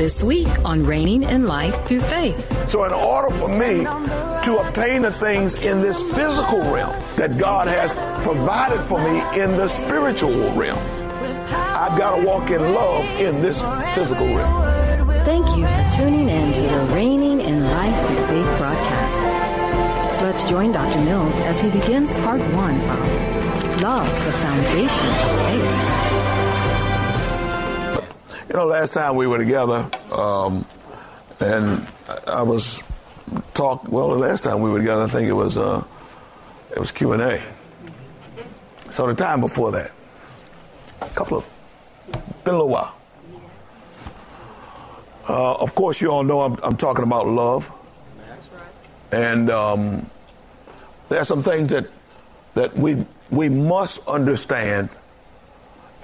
This week on Reigning in Life Through Faith. So, in order for me to obtain the things in this physical realm that God has provided for me in the spiritual realm, I've got to walk in love in this physical realm. Thank you for tuning in to the Reigning in Life Through Faith broadcast. Let's join Dr. Mills as he begins part one of Love, the Foundation of Faith. You know, last time we were together, um, and I was talk. Well, the last time we were together, I think it was uh, it was Q and A. So the time before that, a couple of been a little while. Uh, of course, you all know I'm, I'm talking about love, and um, there are some things that that we we must understand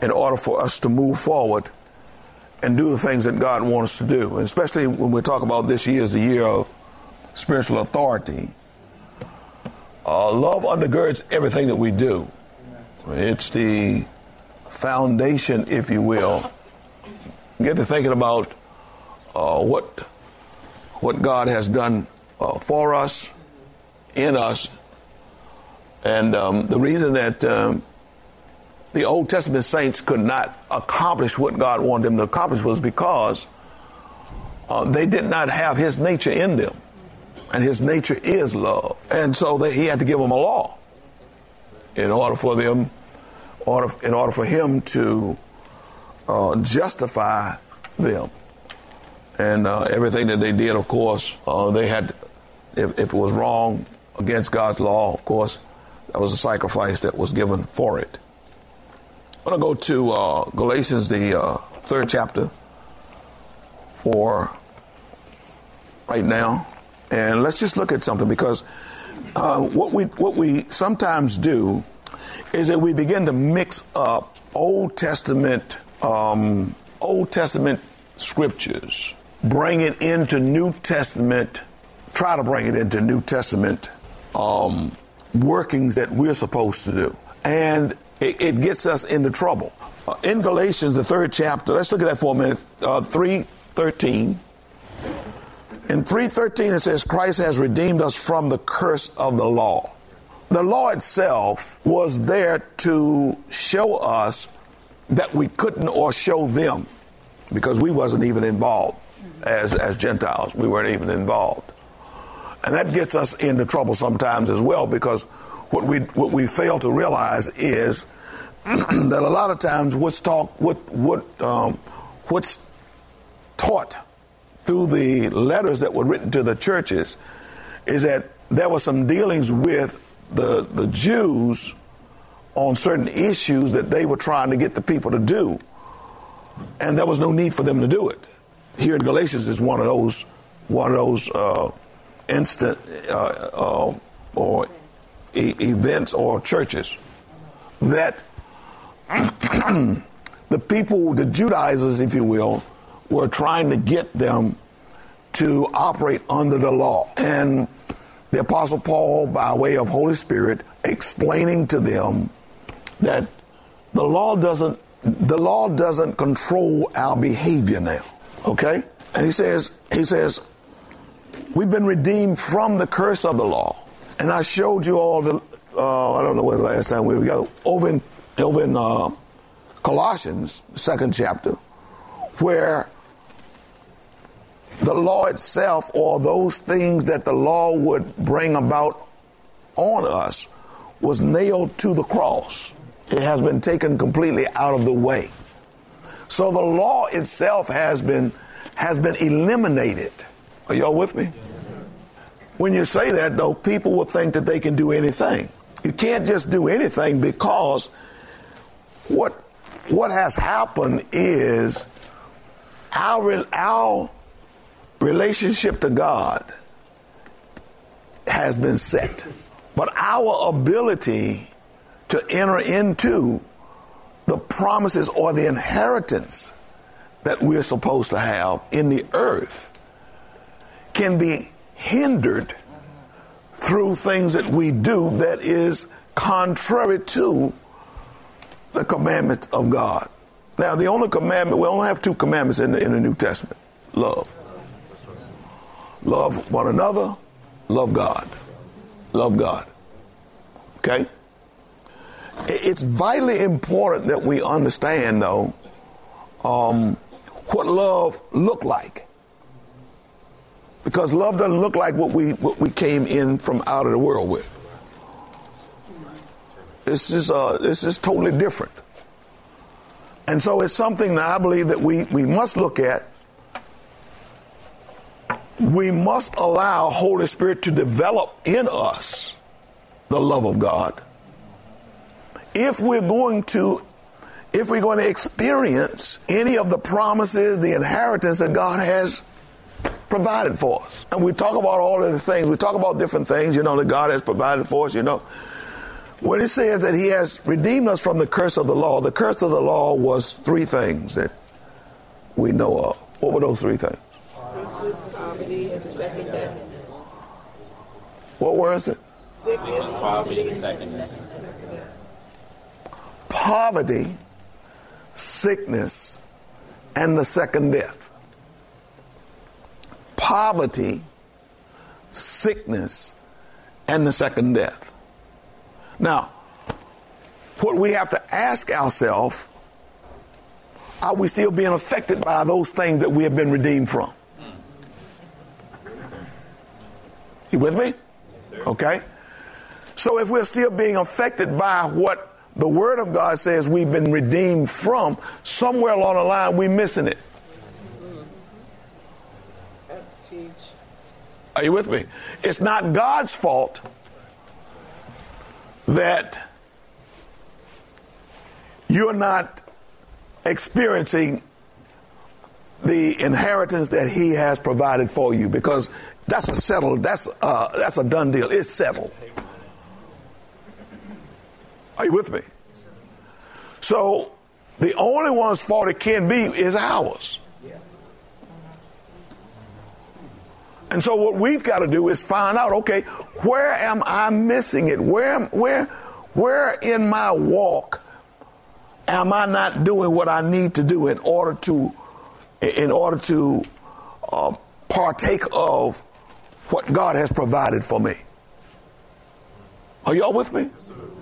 in order for us to move forward and do the things that God wants us to do. And especially when we talk about this year as the year of spiritual authority. Uh, love undergirds everything that we do. It's the foundation, if you will. Get to thinking about uh, what what God has done uh, for us, in us, and um, the reason that um, the Old Testament saints could not accomplish what God wanted them to accomplish was because uh, they did not have His nature in them. And His nature is love. And so they, He had to give them a law in order for them, order, in order for Him to uh, justify them. And uh, everything that they did, of course, uh, they had, if, if it was wrong against God's law, of course, that was a sacrifice that was given for it. I'm going to go to uh, Galatians, the uh, third chapter, for right now, and let's just look at something because uh, what we what we sometimes do is that we begin to mix up Old Testament um, Old Testament scriptures, bring it into New Testament, try to bring it into New Testament um, workings that we're supposed to do, and it, it gets us into trouble. Uh, in Galatians, the third chapter, let's look at that for a minute. Uh, three thirteen. In three thirteen, it says, "Christ has redeemed us from the curse of the law." The law itself was there to show us that we couldn't, or show them, because we wasn't even involved as as Gentiles. We weren't even involved, and that gets us into trouble sometimes as well because what we what we fail to realize is that a lot of times what's taught what what um, what's taught through the letters that were written to the churches is that there were some dealings with the the Jews on certain issues that they were trying to get the people to do, and there was no need for them to do it. Here in Galatians is one of those one of those uh, instant uh, uh, or e- events or churches that the people, the Judaizers, if you will, were trying to get them to operate under the law. And the Apostle Paul, by way of Holy Spirit, explaining to them that the law doesn't the law doesn't control our behavior now. Okay? And he says, he says, we've been redeemed from the curse of the law. And I showed you all the, uh, I don't know when the last time we were together, over in, over in uh, Colossians, second chapter, where the law itself, or those things that the law would bring about on us, was nailed to the cross. It has been taken completely out of the way. So the law itself has been has been eliminated. Are y'all with me? When you say that though, people will think that they can do anything. You can't just do anything because what what has happened is our our relationship to God has been set. But our ability to enter into the promises or the inheritance that we're supposed to have in the earth can be hindered through things that we do that is contrary to the commandments of God. Now, the only commandment, we only have two commandments in the, in the New Testament love. Love one another, love God. Love God. Okay? It's vitally important that we understand, though, um, what love looked like. Because love doesn't look like what we what we came in from out of the world with. This is uh, this is totally different. And so it's something that I believe that we, we must look at. We must allow Holy Spirit to develop in us the love of God. If we're going to if we're going to experience any of the promises, the inheritance that God has provided for us. And we talk about all of the things, we talk about different things, you know, that God has provided for us, you know. When it says that he has redeemed us from the curse of the law, the curse of the law was three things that we know of. What were those three things? Sickness, poverty, and second death. What was it? Sickness, poverty, and second death. Poverty, sickness, and the second death. Poverty, sickness, and the second death. Now, what we have to ask ourselves are we still being affected by those things that we have been redeemed from? You with me? Okay. So if we're still being affected by what the Word of God says we've been redeemed from, somewhere along the line we're missing it. Are you with me? It's not God's fault that you're not experiencing the inheritance that he has provided for you because that's a settled that's uh, that's a done deal. It's settled. Are you with me? So the only one's fault it can be is ours and so what we've got to do is find out okay where am i missing it where where where in my walk am I not doing what I need to do in order to in order to uh, partake of what God has provided for me? Are y'all with me?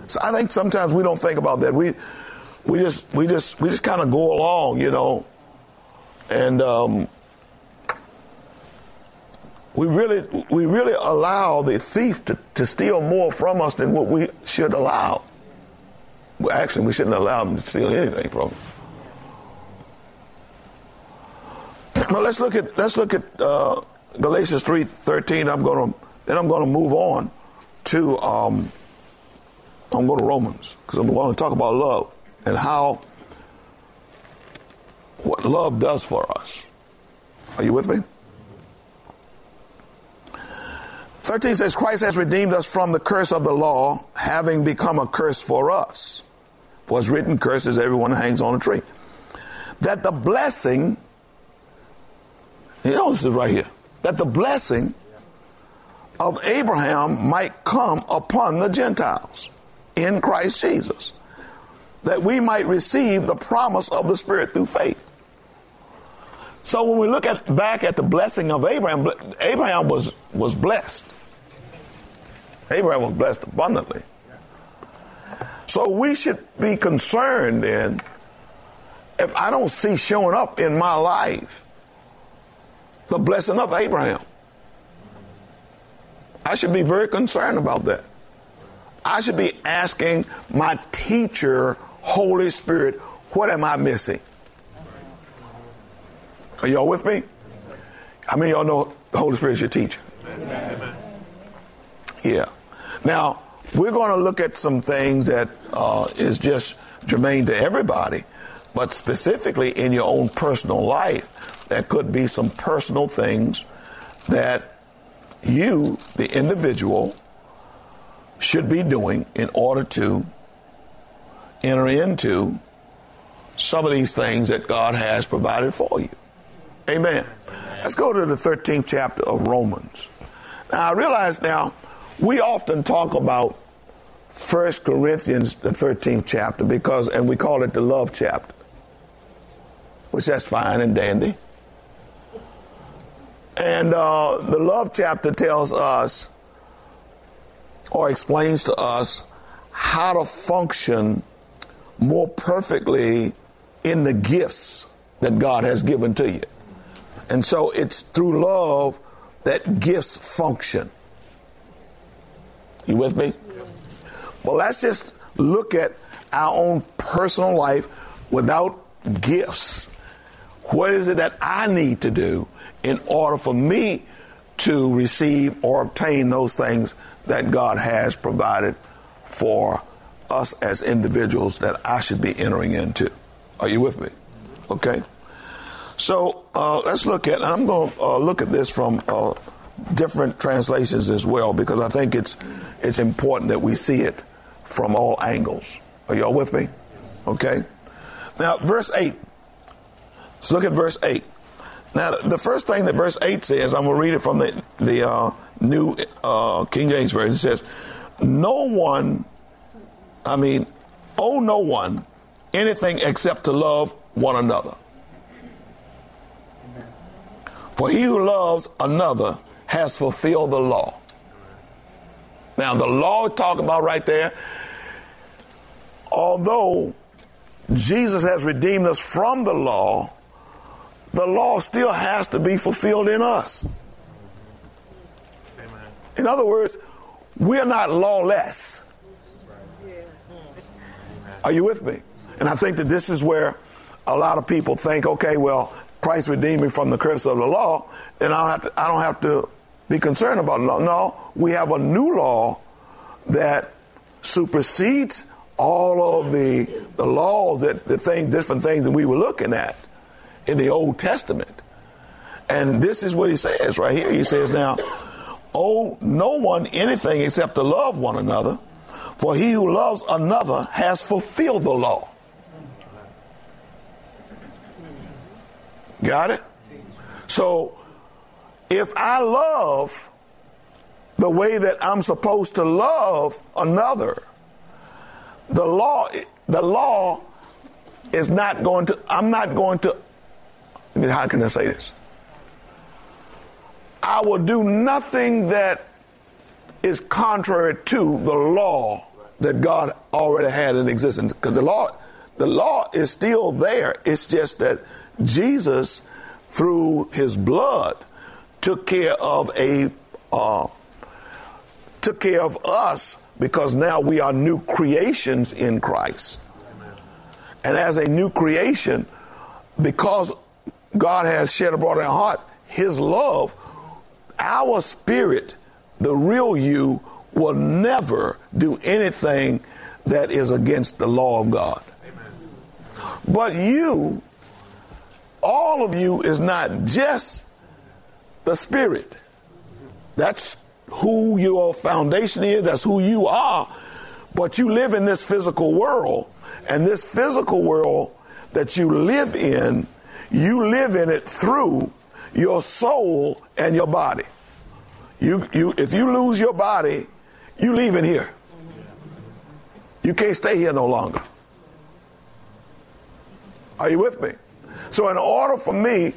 So I think sometimes we don't think about that. We we just we just we just kind of go along, you know, and um, we really we really allow the thief to, to steal more from us than what we should allow. Well, actually, we shouldn't allow them to steal anything from us. Well, let's look at let's look at uh, Galatians three thirteen. I'm to then I'm going to move on to um, I'm going to Romans because I'm going to talk about love and how what love does for us. Are you with me? 13 says, Christ has redeemed us from the curse of the law, having become a curse for us. For it's written, curses everyone who hangs on a tree. That the blessing, you know, this is right here, that the blessing of Abraham might come upon the Gentiles in Christ Jesus, that we might receive the promise of the Spirit through faith. So when we look at back at the blessing of Abraham, Abraham was was blessed. Abraham was blessed abundantly. So we should be concerned then if I don't see showing up in my life the blessing of Abraham. I should be very concerned about that. I should be asking my teacher, Holy Spirit, what am I missing? Are y'all with me? How many of y'all know the Holy Spirit is your teacher? Yeah. Now, we're going to look at some things that uh, is just germane to everybody, but specifically in your own personal life, there could be some personal things that you, the individual, should be doing in order to enter into some of these things that God has provided for you. Amen. Let's go to the 13th chapter of Romans. Now, I realize now, we often talk about First Corinthians, the 13th chapter, because, and we call it the love chapter, which that's fine and dandy. And uh, the love chapter tells us or explains to us how to function more perfectly in the gifts that God has given to you. And so it's through love that gifts function. You with me? Well, let's just look at our own personal life without gifts. What is it that I need to do in order for me to receive or obtain those things that God has provided for us as individuals that I should be entering into? Are you with me? Okay. So uh, let's look at. I'm going to uh, look at this from uh, different translations as well because I think it's it's important that we see it from all angles. Are y'all with me? Okay. Now, verse eight. Let's look at verse eight. Now, the first thing that verse eight says, I'm going to read it from the the uh, New uh, King James version. It says, "No one, I mean, owe no one anything except to love one another." For he who loves another has fulfilled the law. Now, the law talking about right there, although Jesus has redeemed us from the law, the law still has to be fulfilled in us. In other words, we're not lawless. Are you with me? And I think that this is where a lot of people think, okay, well, Christ redeemed me from the curse of the law, then I don't have to, don't have to be concerned about the law. No, we have a new law that supersedes all of the, the laws that the thing, different things that we were looking at in the Old Testament. And this is what he says right here. He says, Now, owe no one anything except to love one another, for he who loves another has fulfilled the law. Got it? So, if I love the way that I'm supposed to love another, the law, the law is not going to, I'm not going to, how can I say this? I will do nothing that is contrary to the law that God already had in existence. Because the law, the law is still there. It's just that Jesus, through his blood, took care of a uh, took care of us because now we are new creations in Christ. And as a new creation, because God has shed abroad in our heart his love, our spirit, the real you, will never do anything that is against the law of God. But you, all of you, is not just the spirit. That's who your foundation is, that's who you are. But you live in this physical world, and this physical world that you live in, you live in it through your soul and your body. You, you, if you lose your body, you leave it here. You can't stay here no longer. Are you with me? So, in order for me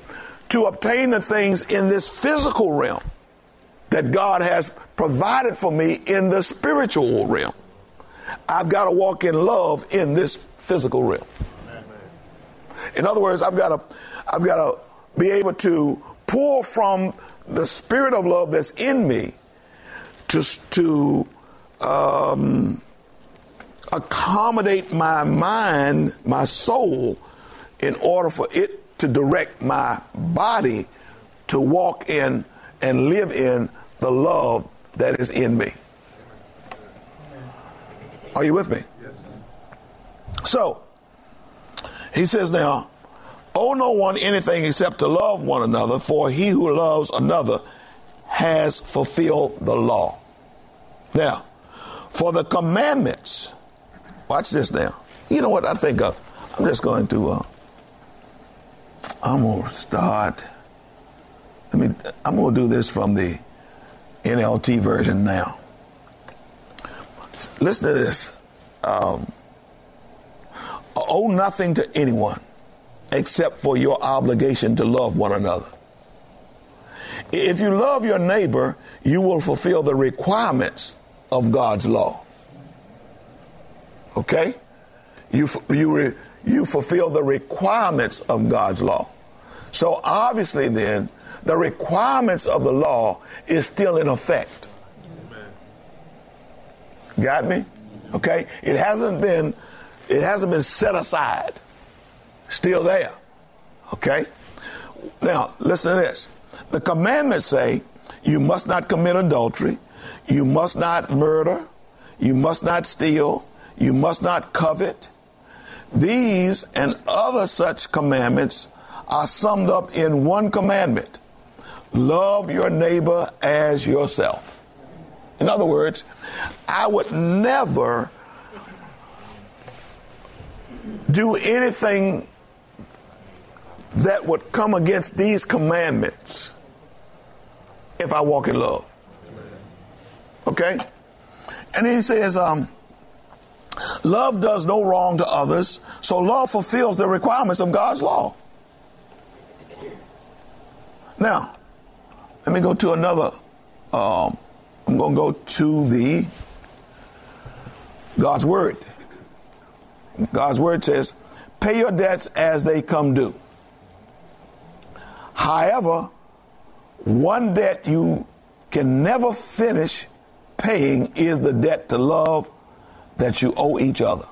to obtain the things in this physical realm that God has provided for me in the spiritual realm, I've got to walk in love in this physical realm. In other words, I've got to, I've got to be able to pour from the spirit of love that's in me to, to um, accommodate my mind, my soul, in order for it to direct my body to walk in and live in the love that is in me. Are you with me? So, he says now, owe no one anything except to love one another, for he who loves another has fulfilled the law. Now, for the commandments, watch this now. You know what I think of? I'm just going to, uh, I'm to start. Let me, I'm going to do this from the NLT version now. Listen to this. Um, owe nothing to anyone except for your obligation to love one another. If you love your neighbor, you will fulfill the requirements of God's law. Okay? You, you, you fulfill the requirements of God's law. So obviously, then, the requirements of the law is still in effect. Got me? Okay? It hasn't been it hasn't been set aside. Still there. Okay? Now, listen to this. The commandments say you must not commit adultery, you must not murder, you must not steal, you must not covet. These and other such commandments are summed up in one commandment love your neighbor as yourself. In other words, I would never do anything that would come against these commandments if I walk in love. Okay? And he says, um, love does no wrong to others, so love fulfills the requirements of God's law. Now, let me go to another. Um, I'm going to go to the God's Word. God's Word says, pay your debts as they come due. However, one debt you can never finish paying is the debt to love that you owe each other.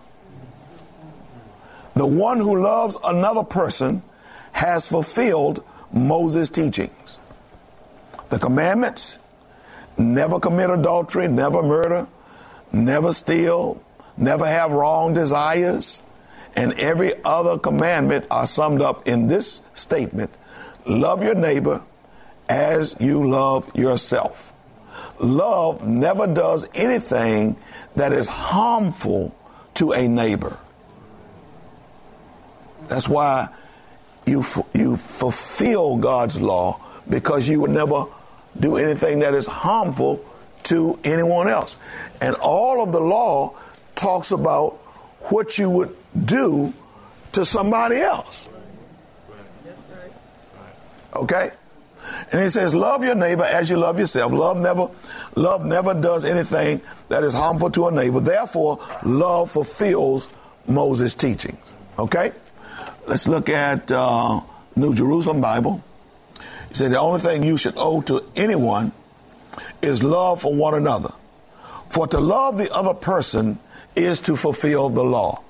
The one who loves another person has fulfilled Moses' teachings. The commandments never commit adultery, never murder, never steal, never have wrong desires, and every other commandment are summed up in this statement love your neighbor as you love yourself. Love never does anything that is harmful to a neighbor. That's why you, you fulfill God's law because you would never do anything that is harmful to anyone else. And all of the law talks about what you would do to somebody else. Okay? And he says, love your neighbor as you love yourself. Love never, love never does anything that is harmful to a neighbor. Therefore, love fulfills Moses' teachings. Okay? Let's look at uh, New Jerusalem Bible. He said the only thing you should owe to anyone is love for one another. For to love the other person is to fulfill the law.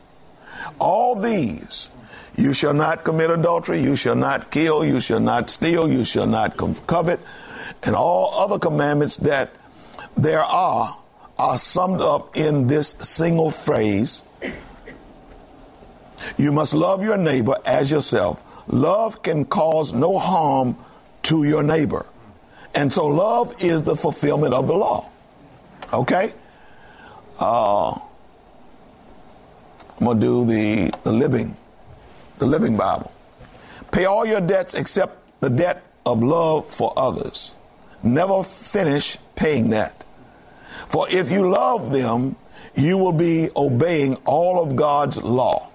All these you shall not commit adultery, you shall not kill, you shall not steal, you shall not covet, and all other commandments that there are are summed up in this single phrase You must love your neighbor as yourself. Love can cause no harm to your neighbor. And so love is the fulfillment of the law. Okay? Uh, I'm gonna do the, the living, the living Bible. Pay all your debts except the debt of love for others. Never finish paying that. For if you love them, you will be obeying all of God's law,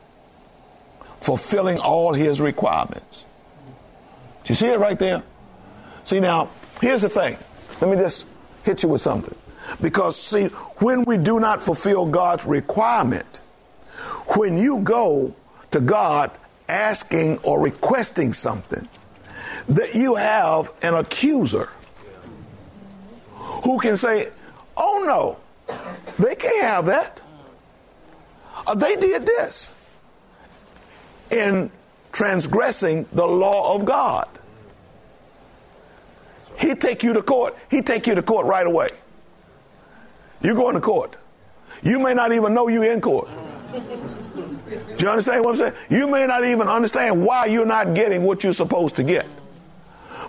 fulfilling all his requirements. Do you see it right there? See now, here's the thing. Let me just hit you with something. Because see, when we do not fulfill God's requirement, when you go to God asking or requesting something, that you have an accuser who can say, Oh no, They can't have that. Uh, they did this in transgressing the law of God. He take you to court. He take you to court right away. You go into court. You may not even know you're in court. Do you understand what I'm saying? You may not even understand why you're not getting what you're supposed to get.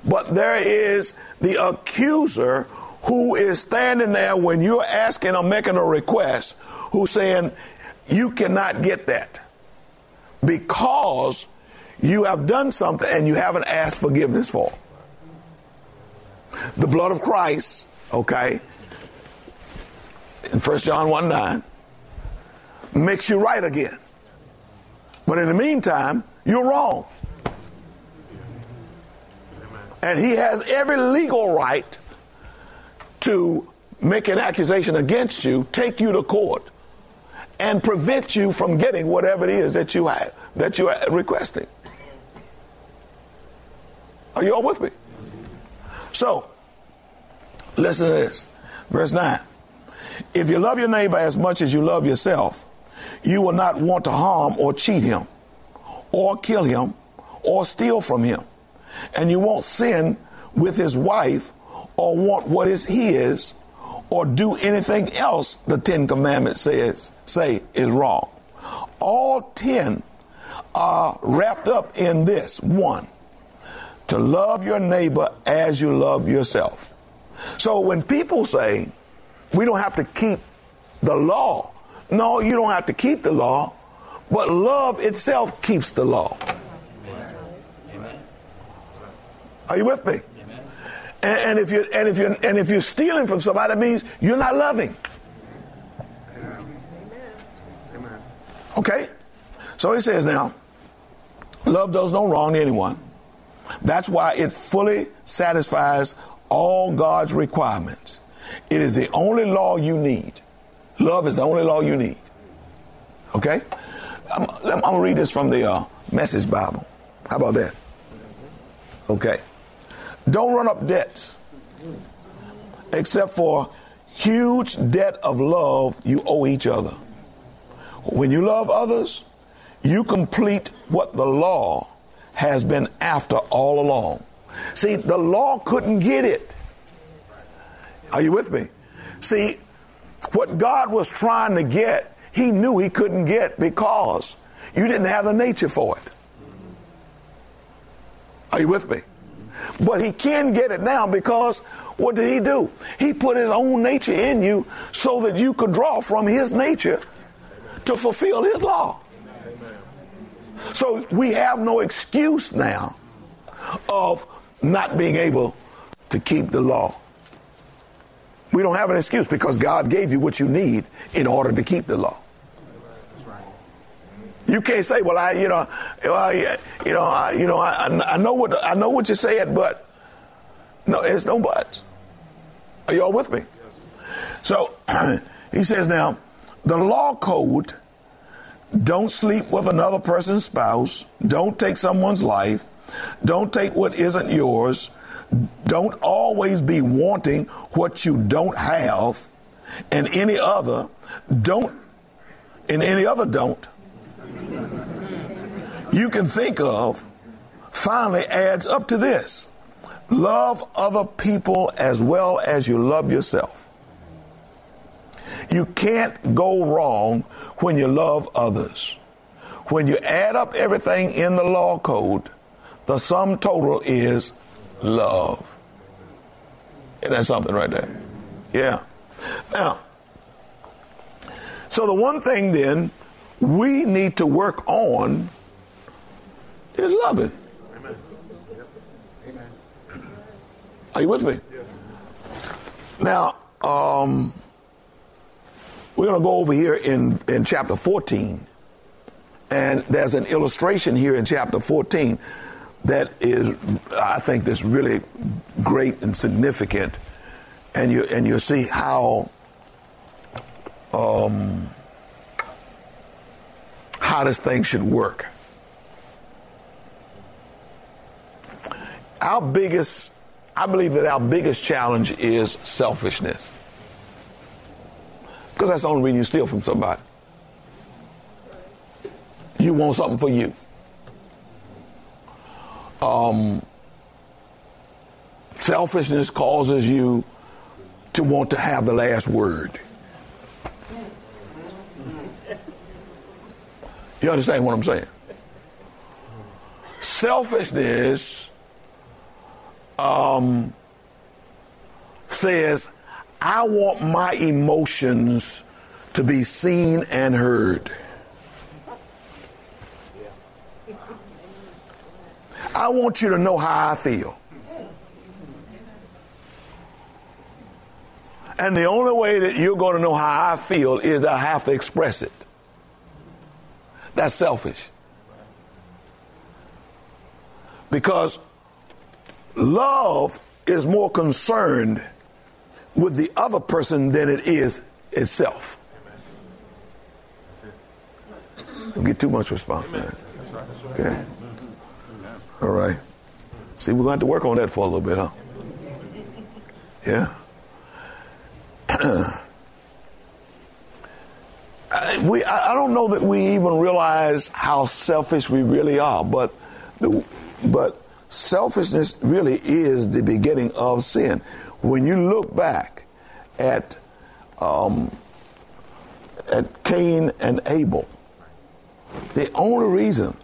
But there is the accuser who is standing there when you're asking or making a request, who's saying, You cannot get that because you have done something and you haven't asked forgiveness for. The blood of Christ, okay, in 1 John 1 9, makes you right again. But in the meantime, you're wrong. And he has every legal right to make an accusation against you, take you to court, and prevent you from getting whatever it is that you have that you are requesting. Are you all with me? So, listen to this. Verse 9. If you love your neighbor as much as you love yourself, you will not want to harm or cheat him, or kill him, or steal from him. And you won't sin with his wife, or want what is his, or do anything else the Ten Commandments says say is wrong. All ten are wrapped up in this one to love your neighbor as you love yourself. So when people say we don't have to keep the law, no, you don't have to keep the law, but love itself keeps the law. Amen. Are you with me? And, and, if you and if you and if you're stealing from somebody, that means you're not loving. Amen. Okay, so he says now, love does no wrong to anyone. That's why it fully satisfies all God's requirements. It is the only law you need. Love is the only law you need. Okay? I'm, I'm going to read this from the uh, Message Bible. How about that? Okay. Don't run up debts except for huge debt of love you owe each other. When you love others, you complete what the law has been after all along. See, the law couldn't get it. Are you with me? See, what God was trying to get, He knew He couldn't get because you didn't have the nature for it. Are you with me? But He can get it now because what did He do? He put His own nature in you so that you could draw from His nature to fulfill His law. So we have no excuse now of not being able to keep the law. We don't have an excuse because God gave you what you need in order to keep the law. You can't say, "Well, I, you know, well, you know, I, you know, I, I know what I know what you said, but no, it's no buts." Are you all with me? So he says now, the law code don't sleep with another person's spouse. Don't take someone's life. Don't take what isn't yours. Don't always be wanting what you don't have. And any other, don't, and any other don't, you can think of finally adds up to this love other people as well as you love yourself. You can't go wrong when you love others. When you add up everything in the law code, the sum total is love. Isn't that something right there? Yeah. Now, so the one thing then we need to work on is loving. Amen. Amen. Are you with me? Yes. Now, um, we're going to go over here in, in chapter 14. And there's an illustration here in chapter 14 that is, I think, that's really great and significant. And you and you see how um, how this thing should work. Our biggest, I believe that our biggest challenge is selfishness. Because that's the only reason you steal from somebody. You want something for you. Um, selfishness causes you to want to have the last word. You understand what I'm saying? Selfishness um, says, I want my emotions to be seen and heard. I want you to know how I feel. And the only way that you're going to know how I feel is I have to express it. That's selfish. Because love is more concerned with the other person than it is itself. Don't get too much response, man. Okay. All right. See, we're going to have to work on that for a little bit, huh? Yeah. I, we, I don't know that we even realize how selfish we really are, but the, but selfishness really is the beginning of sin. When you look back at um, at Cain and Abel, the only reason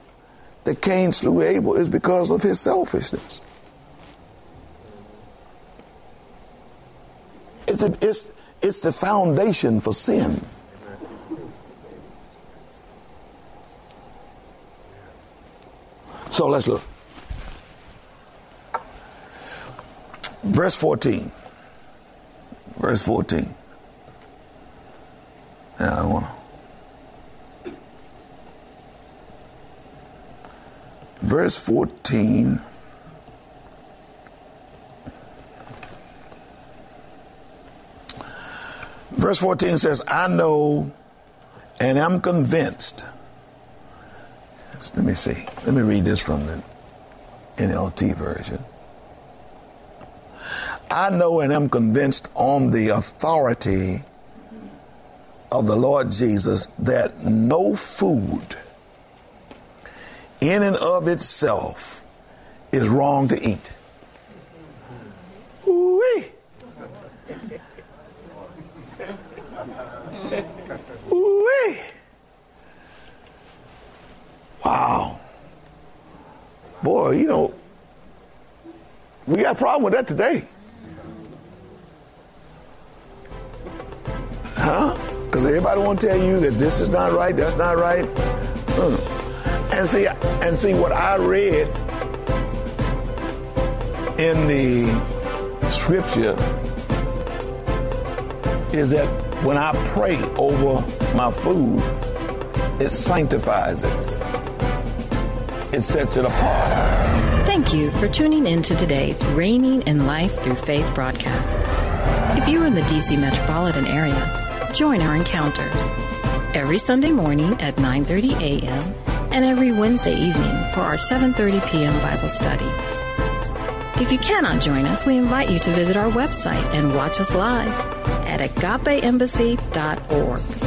that Cain slew Abel is because of his selfishness. It's, a, it's, it's the foundation for sin. So let's look. Verse 14. Verse 14. Yeah, I want to. Verse 14. Verse 14 says, I know and I'm convinced. Let me see. Let me read this from the NLT version. I know and am convinced on the authority of the Lord Jesus that no food in and of itself is wrong to eat. Ooh-wee. Ooh-wee. Wow. Boy, you know, we got a problem with that today. Huh? Because everybody want to tell you that this is not right, that's not right. Hmm. And see, and see what I read in the scripture is that when I pray over my food, it sanctifies it. It sets it apart. Thank you for tuning in to today's Reigning in Life Through Faith broadcast. If you're in the DC metropolitan area, join our encounters every Sunday morning at 9:30 a.m. and every Wednesday evening for our 7:30 p.m. Bible study. If you cannot join us, we invite you to visit our website and watch us live at agapeembassy.org.